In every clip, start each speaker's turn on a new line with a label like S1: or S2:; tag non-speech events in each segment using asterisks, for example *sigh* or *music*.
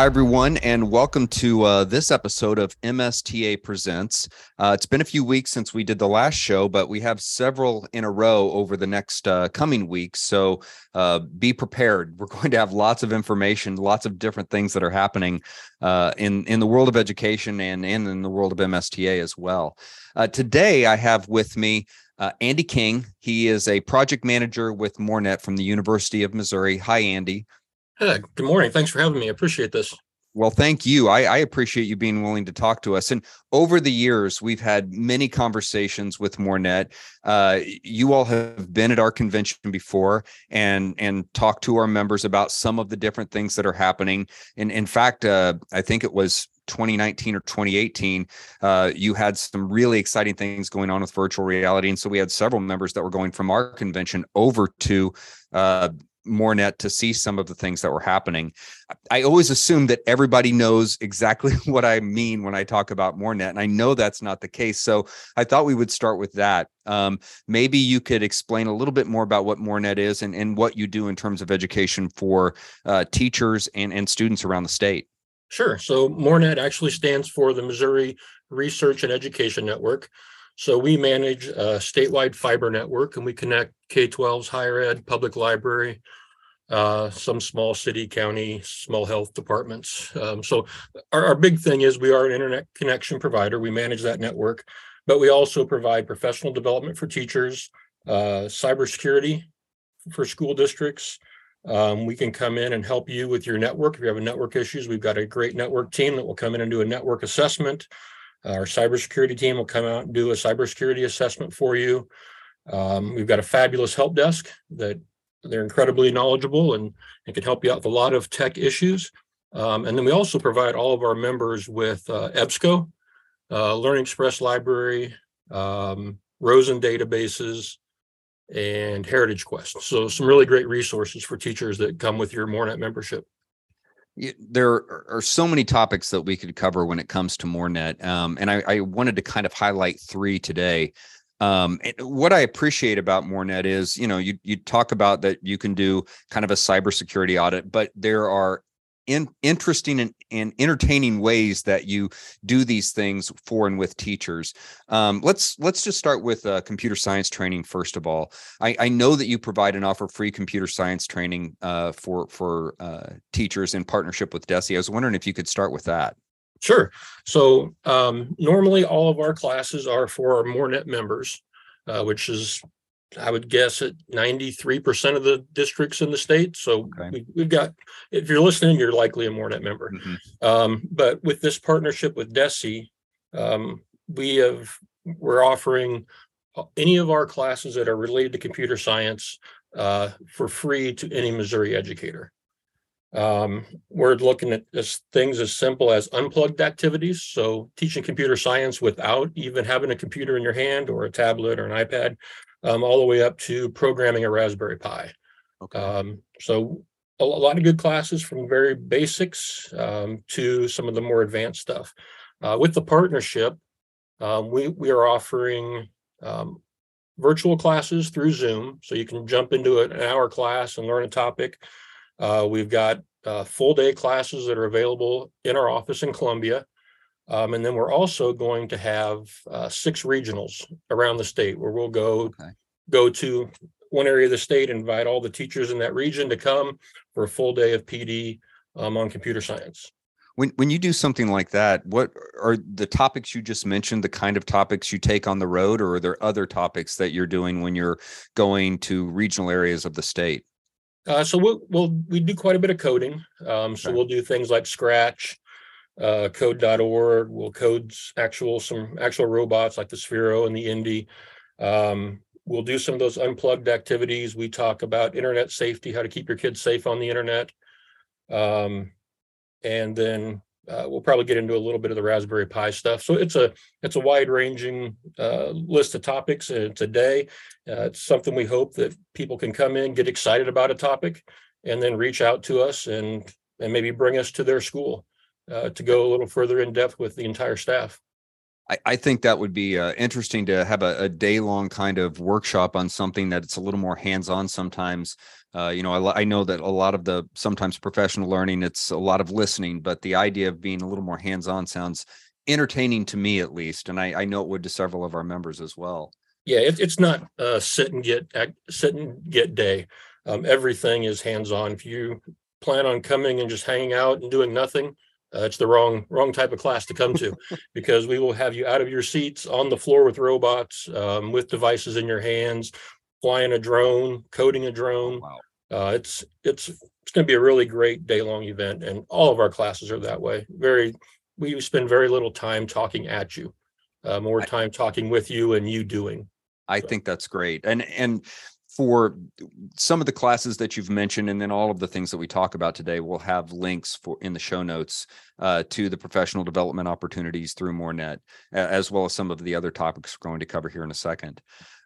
S1: Hi, everyone, and welcome to uh, this episode of MSTA Presents. Uh, it's been a few weeks since we did the last show, but we have several in a row over the next uh, coming weeks. So uh, be prepared. *laughs* We're going to have lots of information, lots of different things that are happening uh, in, in the world of education and, and in the world of MSTA as well. Uh, today, I have with me Andy King. He is a project manager with MoreNet from the University of Missouri. Hi, Andy.
S2: Yeah, good morning. Thanks for having me. I appreciate this.
S1: Well, thank you. I, I, appreciate you being willing to talk to us. And over the years, we've had many conversations with MoreNet. Uh, you all have been at our convention before and and talked to our members about some of the different things that are happening. And in fact, uh, I think it was 2019 or 2018, uh, you had some really exciting things going on with virtual reality. And so we had several members that were going from our convention over to uh, MoreNet to see some of the things that were happening. I always assume that everybody knows exactly *laughs* what I mean when I talk about MoreNet, and I know that's not the case. So I thought we would start with that. Um, maybe you could explain a little bit more about what MoreNet is and, and what you do in terms of education for uh, teachers and, and students around the state.
S2: Sure. So MoreNet actually stands for the Missouri Research and Education Network. So we manage a statewide fiber network and we connect K-12s, higher ed, public library, uh, some small city, county, small health departments. Um, so our, our big thing is we are an internet connection provider. We manage that network, but we also provide professional development for teachers, uh, cybersecurity for school districts. Um, we can come in and help you with your network. If you have network issues, we've got a great network team that will come in and do a network assessment. Our cybersecurity team will come out and do a cybersecurity assessment for you. Um, we've got a fabulous help desk that they're incredibly knowledgeable and, and can help you out with a lot of tech issues. Um, and then we also provide all of our members with uh, EBSCO, uh, Learning Express Library, um, Rosen databases, and Heritage Quest. So some really great resources for teachers that come with your MoreNet membership
S1: there are so many topics that we could cover when it comes to MoreNet, um, and I, I, wanted to kind of highlight three today. Um, what I appreciate about MoreNet is, you know, you you talk about that you can do kind of a cybersecurity audit, but there are in, interesting and, and, entertaining ways that you do these things for and with teachers. Um, let's let's just start with uh, computer science training first of all. I, I, know that you provide and offer free computer science training uh, for for uh, teachers in partnership with DESE. I was wondering if you could start with that.
S2: Sure. So um, normally all of our classes are for MoreNet members, uh, which is I would guess at 93% of the districts in the state. So okay. we, have got, if you're listening, you're likely a MoreNet member. Mm-hmm. Um, but with this partnership with DESE, um, we have, we're offering any of our classes that are related to computer science uh, for free to any Missouri educator. Um, we're looking at this, things as simple as unplugged activities. So teaching computer science without even having a computer in your hand or a tablet or an iPad um, all the way up to programming a Raspberry Pi. Okay. Um, so a, a, lot of good classes from very basics um, to some of the more advanced stuff. Uh, with the partnership, um, we we are offering um, virtual classes through Zoom, so you can jump into an hour class and learn a topic. Uh, we've got uh, full day classes that are available in our office in Columbia. Um, and then we're also going to have uh, six regionals around the state where we'll go okay. go to one area of the state, invite all the teachers in that region to come for a full day of PD um, on computer science.
S1: When when you do something like that, what are the topics you just mentioned? The kind of topics you take on the road, or are there other topics that you're doing when you're going to regional areas of the state?
S2: Uh, so we'll, we'll we do quite a bit of coding. Um, so okay. we'll do things like Scratch, uh, code.org will code actual some actual robots like the Sphero and the Indi. Um, we'll do some of those unplugged activities. We talk about internet safety, how to keep your kids safe on the internet. Um, and then uh, we'll probably get into a little bit of the Raspberry Pi stuff. So it's a it's a wide ranging uh, list of topics. It's a day. Uh, it's something we hope that people can come in, get excited about a topic, and then reach out to us and and maybe bring us to their school uh, to go a little further in depth with the entire staff.
S1: I, I think that would be uh, interesting to have a, a day long kind of workshop on something that's a little more hands on sometimes. Uh, you know, I, I know that a lot of the sometimes professional learning, it's a lot of listening, but the idea of being a little more hands on sounds entertaining to me at least. And I, I know it would to several of our members as well.
S2: Yeah, it, it's not sit and get sit and get day. Um, everything is hands on. If you plan on coming and just hanging out and doing nothing, uh, it's the wrong wrong type of class to come to *laughs* because we will have you out of your seats on the floor with robots um, with devices in your hands flying a drone coding a drone wow. uh, it's it's it's going to be a really great day long event and all of our classes are that way very we spend very little time talking at you uh, more time talking with you and you doing
S1: i so. think that's great and and for some of the classes that you've mentioned and then all of the things that we talk about today we'll have links for in the show notes uh, to the professional development opportunities through morenet as well as some of the other topics we're going to cover here in a second.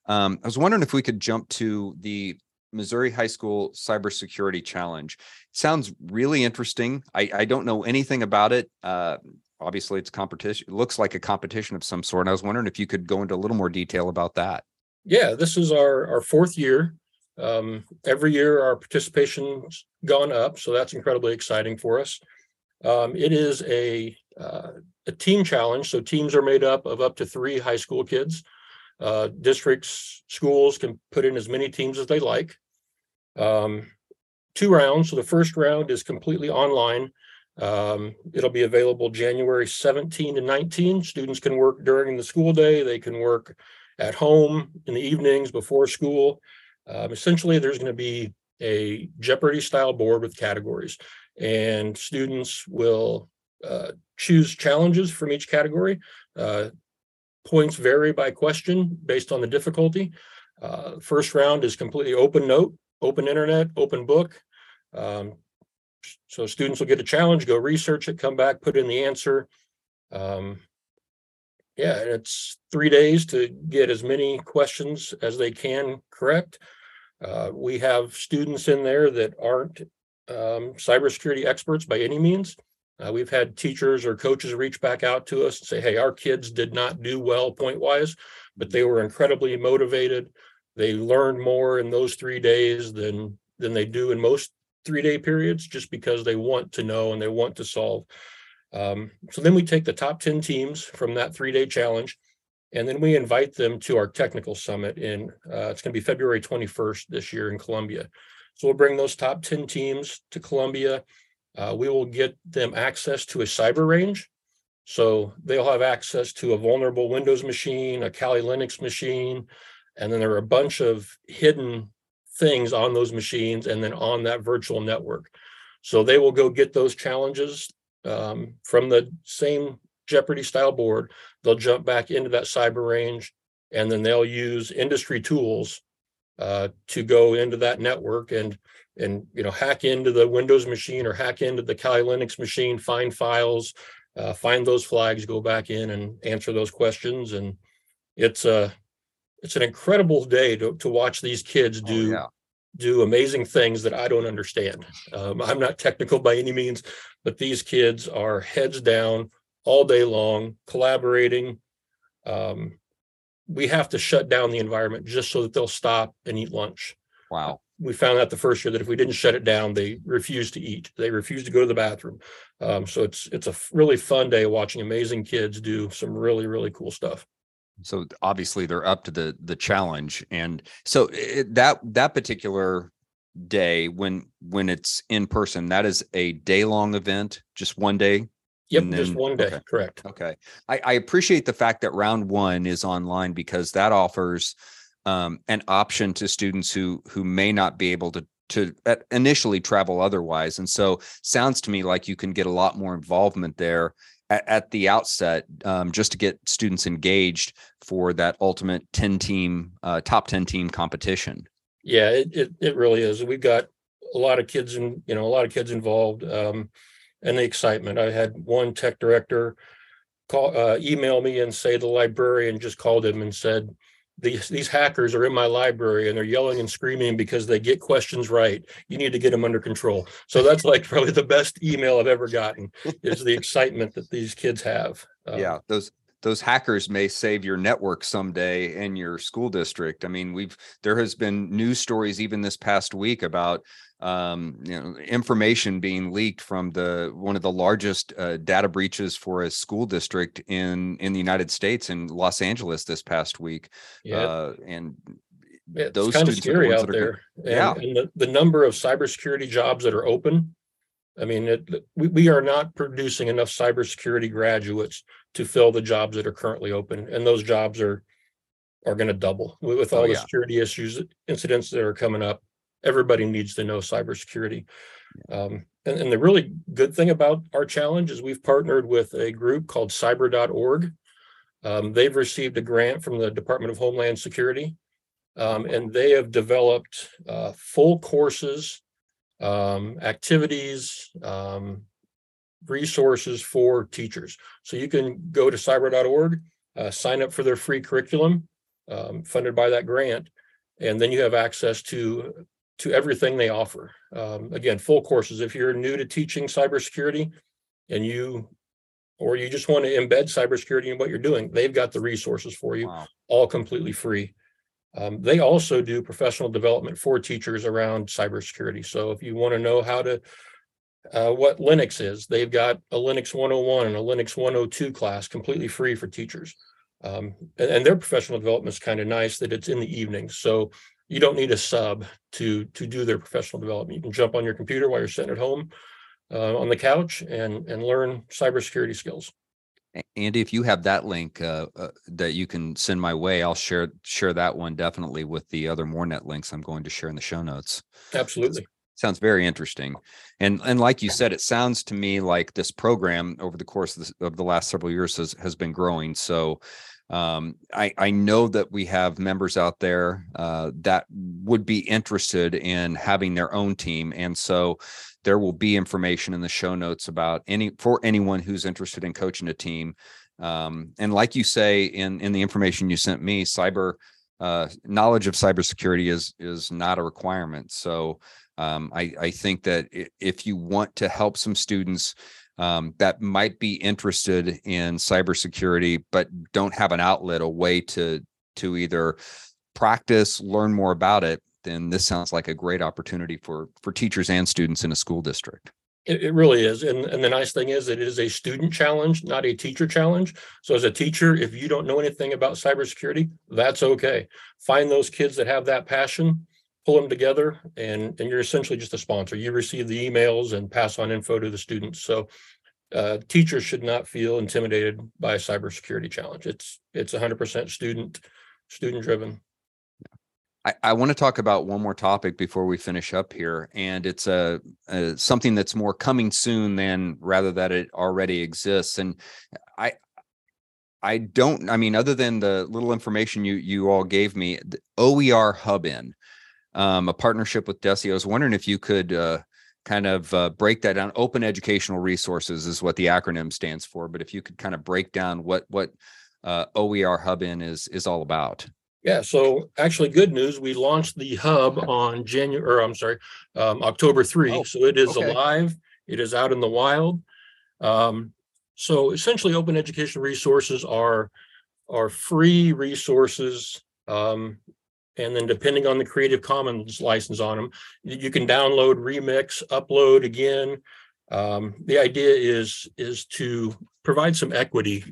S1: Um, i was wondering if we could jump to the missouri high school cybersecurity challenge. Sounds really interesting. I, I don't know anything about it. Uh, obviously it's competition it looks like a competition of some sort and i was wondering if you could go into a little more detail about that
S2: yeah, this is our our fourth year. Um, every year our participation's gone up, so that's incredibly exciting for us. Um, it is a uh, a team challenge, so teams are made up of up to three high school kids. Uh, districts, schools can put in as many teams as they like. Um, two rounds. So the first round is completely online. Um, it'll be available January 17 to 19. Students can work during the school day. They can work at home in the evenings before school. Um, essentially, there's going to be a Jeopardy style board with categories, and students will uh, choose challenges from each category. Uh, points vary by question based on the difficulty. Uh, first round is completely open note, open internet, open book. Um, so students will get a challenge, go research it, come back, put in the answer. Um, yeah, it's three days to get as many questions as they can correct. Uh, we have students in there that aren't um, cybersecurity experts by any means. Uh, we've had teachers or coaches reach back out to us and say, hey, our kids did not do well point wise, but they were incredibly motivated. They learned more in those three days than than they do in most three day periods just because they want to know and they want to solve. Um, so then we take the top 10 teams from that three day challenge, and then we invite them to our technical summit in, uh, it's going to be February 21st this year in Columbia. So we'll bring those top 10 teams to Columbia. Uh, we will get them access to a cyber range. So they'll have access to a vulnerable Windows machine, a Kali Linux machine, and then there are a bunch of hidden things on those machines and then on that virtual network. So they will go get those challenges um, from the same Jeopardy style board. They'll jump back into that cyber range and then they'll use industry tools uh, to go into that network and and you know hack into the Windows machine or hack into the Kali Linux machine, find files, uh, find those flags, go back in and answer those questions. And it's a it's an incredible day to to watch these kids oh, do oh, yeah do amazing things that I don't understand. Um, I'm not technical by any means, but these kids are heads down all day long, collaborating. Um, we have to shut down the environment just so that they'll stop and eat lunch.
S1: Wow.
S2: We found out the first year that if we didn't shut it down, they refuse to eat. They refuse to go to the bathroom. Um, so it's it's a really fun day watching amazing kids do some really really cool stuff
S1: so obviously they're up to the the challenge and so it, that that particular day when when it's in person that is a day long event just one day?
S2: Yep then, just one day
S1: okay.
S2: correct.
S1: Okay. I, I appreciate the fact that round one is online because that offers um, an option to students who who may not be able to to initially travel otherwise. And so sounds to me like you can get a lot more involvement there at, at the outset um, just to get students engaged for that ultimate 10 team uh, top 10 team competition
S2: yeah it, it, it really is. We've got a lot of kids and you know a lot of kids involved um, and the excitement. I had one tech director call uh, email me and say the librarian just called him and said these these hackers are in my library and they're yelling and screaming because they get questions right. You need to get them under control. So that's like probably the best email i've ever gotten is the *laughs* excitement that these kids have
S1: um, yeah those those hackers may save your network someday in your school district. I mean, we've there has been news stories even this past week about um, you know information being leaked from the one of the largest uh, data breaches for a school district in in the United States in Los Angeles this past week.
S2: Yeah.
S1: Uh, and
S2: Yeah, it's kind of scary out there. And,
S1: Yeah.
S2: and the, the number of cybersecurity jobs that are open. I mean, it, we, we are not producing enough cybersecurity graduates to fill the jobs that are currently open, and those jobs are are going to double with, with
S1: Oh,
S2: all the security issues, incidents that are coming up. Everybody needs to know cybersecurity. Um, and, and the really good thing about our challenge is we've partnered with a group called cyber.org. Um, they've received a grant from the Department of Homeland Security. Um, and they have developed uh, full courses, um, activities, um, resources for teachers. So you can go to cyber.org, uh, sign up for their free curriculum um, funded by that grant, and then you have access to to everything they offer. Um, again, full courses. If you're new to teaching cybersecurity, and you or you just want to embed cybersecurity in what you're doing, they've got the resources for you
S1: Wow.
S2: all completely free. Um, they also do professional development for teachers around cybersecurity. So if you want to know how to, uh, what Linux is, they've got a Linux 101 and a Linux 102 class completely free for teachers. Um, and, and their professional development is kind of nice that it's in the evenings. So you don't need a sub to to do their professional development. You can jump on your computer while you're sitting at home uh, on the couch and and learn cybersecurity skills.
S1: Andy, if you have that link uh, uh, that you can send my way, I'll share share that one definitely with the other MoreNet links I'm going to share in the show notes.
S2: Absolutely.
S1: Sounds very interesting, and and like you said, it sounds to me like this program over the course of, this, of the last several years has has been growing. So, um, I I know that we have members out there uh, that would be interested in having their own team, and so there will be information in the show notes about any for anyone who's interested in coaching a team. Um, and like you say in in the information you sent me, cyber uh, knowledge of cybersecurity is is not a requirement. So um, I I think that if you want to help some students um, that might be interested in cybersecurity but don't have an outlet, a way to to either practice, learn more about it, then this sounds like a great opportunity for for teachers and students in a school district.
S2: It, it really is. And, and the nice thing is it is a student challenge, not a teacher challenge. So as a teacher, if you don't know anything about cybersecurity, that's okay. Find those kids that have that passion, pull them together, and, and you're essentially just a sponsor. You receive the emails and pass on info to the students. So uh, teachers should not feel intimidated by a cybersecurity challenge. It's it's 100% student student driven.
S1: I, I want to talk about one more topic before we finish up here, and it's a, a something that's more coming soon than rather that it already exists. And I, I don't. I mean, other than the little information you you all gave me, OER Hub in um, a partnership with DESE. I was wondering if you could uh, kind of uh, break that down. Open Educational Resources is what the acronym stands for, but if you could kind of break down what what uh, OER Hub in is is all about.
S2: Yeah, so actually, good news. We launched the hub on January, or I'm sorry, um, October 3.
S1: Oh,
S2: so it is
S1: okay.
S2: alive. It is out in the wild. Um, so essentially, open education resources are are free resources. Um, and then depending on the Creative Commons license on them, you can download, remix, upload again. Um, the idea is is to provide some equity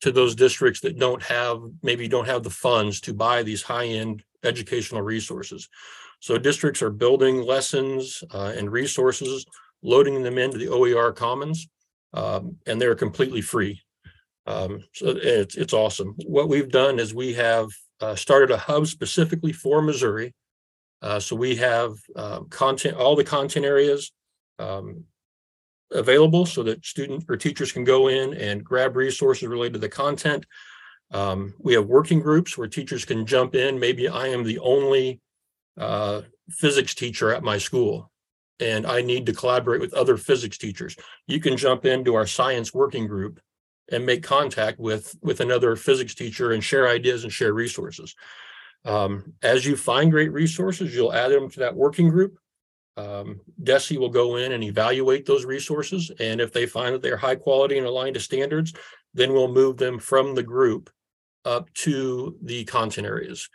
S2: to those districts that don't have, maybe don't have the funds to buy these high-end educational resources. So districts are building lessons uh, and resources, loading them into the OER Commons, um, and they're completely free. Um, so it's it's awesome. What we've done is we have uh, started a hub specifically for Missouri. Uh, so we have uh, content, all the content areas um, available so that students or teachers can go in and grab resources related to the content. Um, we have working groups where teachers can jump in. Maybe I am the only uh, physics teacher at my school and I need to collaborate with other physics teachers. You can jump into our science working group and make contact with with another physics teacher and share ideas and share resources. Um, as you find great resources, you'll add them to that working group um, will go in and evaluate those resources. And if they find that they're high quality and aligned to standards, then we'll move them from the group up to the content areas.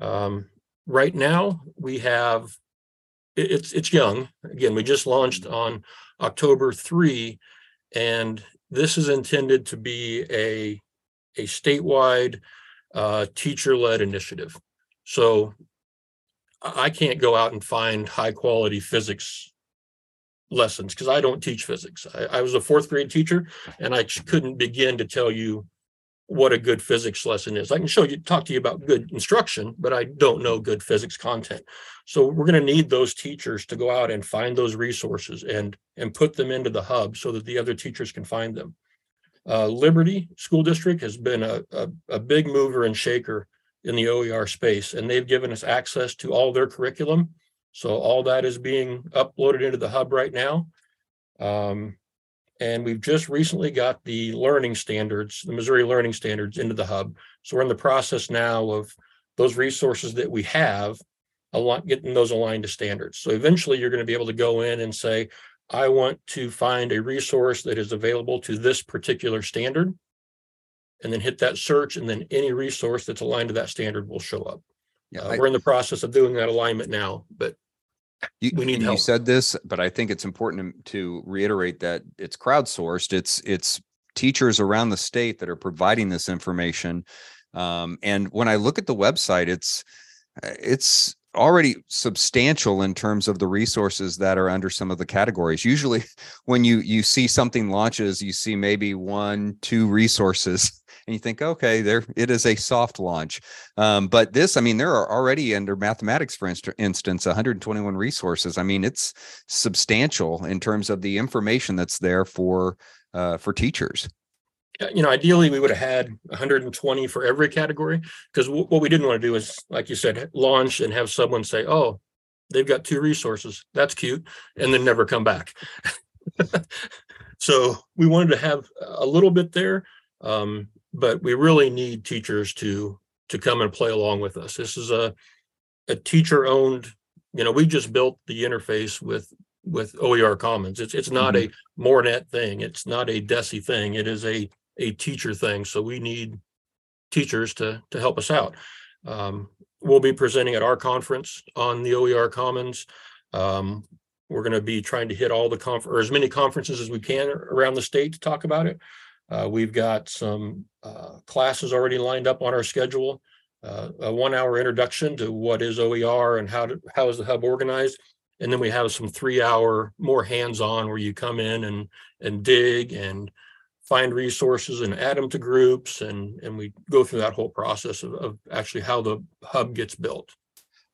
S2: Um, right now, we have it- it's it's young. Again, we just launched on October three, and this is intended to be a a statewide uh, teacher-led initiative. So I can't go out and find high-quality physics lessons because I don't teach physics. I, I was a fourth grade teacher, and I couldn't begin to tell you what a good physics lesson is. I can show you, talk to you about good instruction, but I don't know good physics content. So we're going to need those teachers to go out and find those resources and and put them into the hub so that the other teachers can find them. Uh, Liberty School District has been a, a, a big mover and shaker in the OER space, and they've given us access to all their curriculum. So all that is being uploaded into the hub right now. Um, and we've just recently got the learning standards, the Missouri learning standards into the hub. So we're in the process now of those resources that we have, a lot getting those aligned to standards. So eventually you're going to be able to go in and say, I want to find a resource that is available to this particular standard. And then hit that search, and then any resource that's aligned to that standard will show up.
S1: Yeah,
S2: Uh,
S1: I-
S2: we're in the process of doing that alignment now, but
S1: You,
S2: We need
S1: and you said this, but I think it's important to reiterate that it's crowdsourced. It's it's teachers around the state that are providing this information. Um, and when I look at the website, it's uh, it's already substantial in terms of the resources that are under some of the categories. Usually, *laughs* when you you see something launches, you see maybe one, two resources, *laughs* and you think, okay, there it is a soft launch. Um, but this, I mean, there are already under mathematics, for inst- instance, 121 resources. I mean, it's substantial in terms of the information that's there for uh, for teachers.
S2: You know, ideally, we would have had 120 for every category, because what we didn't want to do is, like you said, launch and have someone say, oh, they've got two resources, that's cute, and then never come back. *laughs* So we wanted to have a little bit there, um, but we really need teachers to, to come and play along with us. This is a, a teacher-owned, you know, we just built the interface with, with OER Commons. It's, it's not a MoreNet thing. It's not a DESE thing. It is a a teacher thing. So we need teachers to to help us out. Um, we'll be presenting at our conference on the OER Commons. Um, we're going to be trying to hit all the conf or as many conferences as we can around the state to talk about it. Uh, we've got some uh, classes already lined up on our schedule. Uh, a one-hour introduction to what is OER and how to, how is the hub organized, and then we have some three-hour more hands-on where you come in and and dig and find resources and add them to groups and and we go through that whole process of, of actually how the hub gets built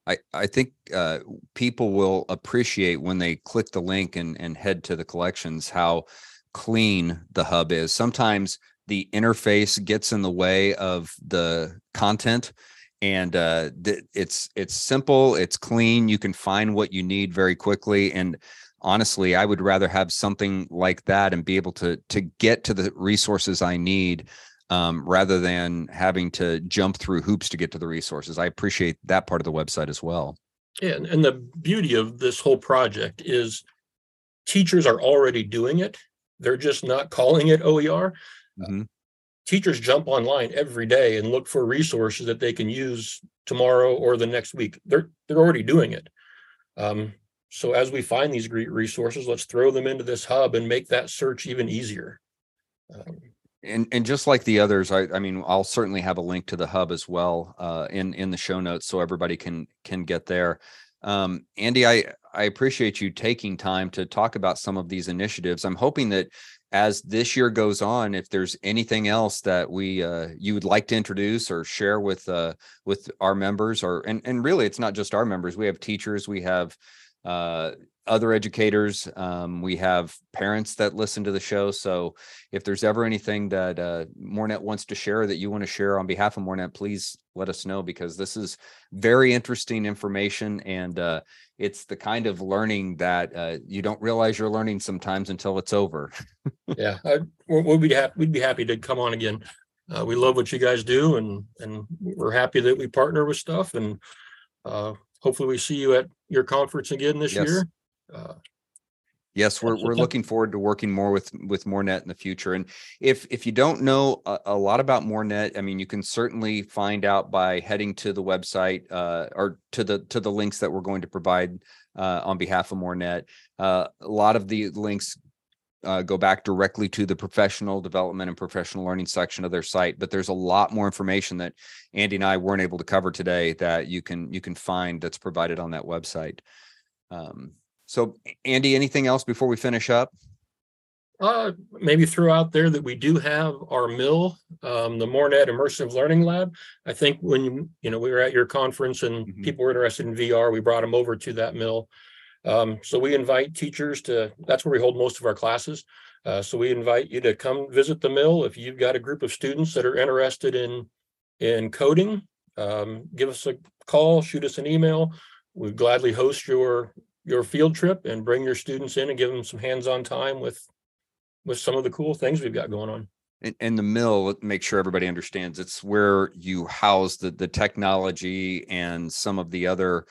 S1: I, I think uh, people will appreciate when they click the link and, and head to the collections how clean the hub is. Sometimes the interface gets in the way of the content and uh, th- it's it's simple, it's clean, you can find what you need very quickly and honestly, I would rather have something like that and be able to to get to the resources I need um, rather than having to jump through hoops to get to the resources. I appreciate that part of the website as well.
S2: Yeah, and, the beauty of this whole project is teachers are already doing it. They're just not calling it OER.
S1: Mhm.
S2: Teachers jump online every day and look for resources that they can use tomorrow or the next week. They're they're already doing it. Um, so as we find these great resources, let's throw them into this hub and make that search even easier. Um,
S1: And and just like the others, I I mean, I'll certainly have a link to the hub as well uh, in in the show notes so everybody can can get there. Um, Andy, I I appreciate you taking time to talk about some of these initiatives. I'm hoping that as this year goes on, if there's anything else that we uh, you would like to introduce or share with uh, with our members, or and and really, it's not just our members. We have teachers, we have uh, other educators, um, we have parents that listen to the show. So if there's ever anything that uh, MoreNet wants to share that you want to share on behalf of MoreNet, please let us know because this is very interesting information and uh, it's the kind of learning that uh, you don't realize you're learning sometimes until it's over. *laughs*
S2: yeah, I, we'll be happy. We'd be happy to come on again. Uh, we love what you guys do, and and we're happy that we partner with stuff. And uh, hopefully, we see you at your conference again this
S1: Yes.
S2: year. Uh,
S1: Yes, we're we're looking forward to working more with with MoreNet in the future. And if if you don't know a, a, lot about MoreNet, I mean, you can certainly find out by heading to the website uh, or to the to the links that we're going to provide uh, on behalf of MoreNet. Uh, a lot of the links uh, go back directly to the professional development and professional learning section of their site. But there's a lot more information that Andy and I weren't able to cover today that you can you can find that's provided on that website. Um, so, Andy, anything else before we finish up?
S2: Uh, maybe throw out there that we do have our mill, um, the MoreNet Immersive Learning Lab. I think when you, you know we were at your conference and mm-hmm. people were interested in VR, we brought them over to that mill. Um, so we invite teachers to. That's where we hold most of our classes. Uh, so we invite you to come visit the mill if you've got a group of students that are interested in in coding. Um, give us a call, shoot us an email. We'd gladly host your your field trip and bring your students in and give them some hands-on time with with some of the cool things we've got going on.
S1: And, and the mill, make sure everybody understands, it's where you house the the technology and some of the other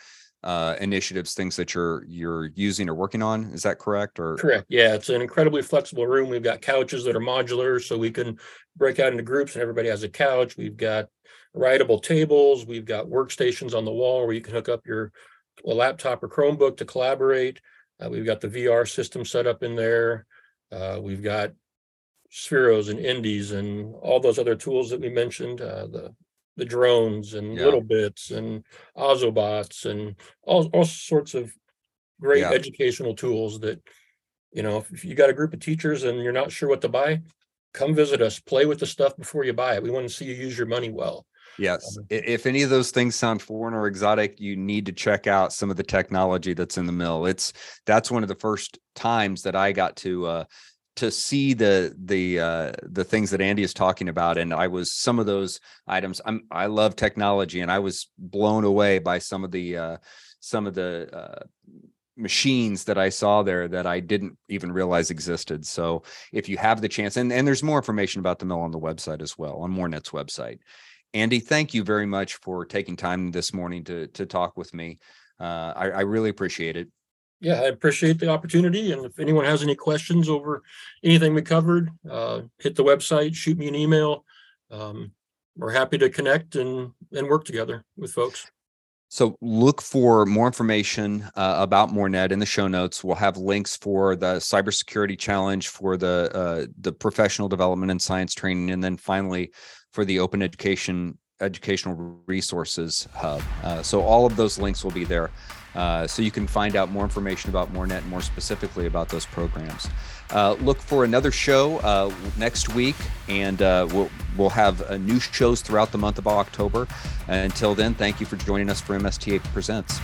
S1: uh, initiatives, things that you're you're using or working on. Is that correct? Or
S2: correct? Yeah, it's an incredibly flexible room. We've got couches that are modular, so we can break out into groups, and everybody has a couch. We've got rideable tables. We've got workstations on the wall where you can hook up your laptop or Chromebook to collaborate. Uh, we've got the VR system set up in there. Uh, we've got Spheros and Indis and all those other tools that we mentioned, uh, the the drones and yeah. littleBits and Ozobots and all, all sorts of great yeah. educational tools that, you know, if you got a group of teachers and you're not sure what to buy, come visit us, play with the stuff before you buy it. We want to see you use your money well.
S1: Yes. If any of those things sound foreign or exotic, you need to check out some of the technology that's in the mill. It's that's one of the first times that I got to uh to see the the uh the things that Andy is talking about and I was some of those items I'm I love technology and I was blown away by some of the uh some of the uh machines that I saw there that I didn't even realize existed. So if you have the chance, and, and there's more information about the mill on the website as well, on MoreNet's website. Andy, thank you very much for taking time this morning to to talk with me. Uh, I, I really appreciate it.
S2: Yeah, I appreciate the opportunity. And if anyone has any questions over anything we covered, uh, hit the website, shoot me an email. Um, we're happy to connect and and work together with folks.
S1: So look for more information uh, about MoreNet in the show notes. We'll have links for the cybersecurity challenge, for the uh, the professional development and science training, and then finally for the Open Education Educational Resources Hub. Uh, so all of those links will be there. Uh, so you can find out more information about MoreNet, more specifically about those programs. Uh, look for another show uh, next week, and uh, we'll we'll have uh, new shows throughout the month of October. until then, thank you for joining us for MSTA Presents.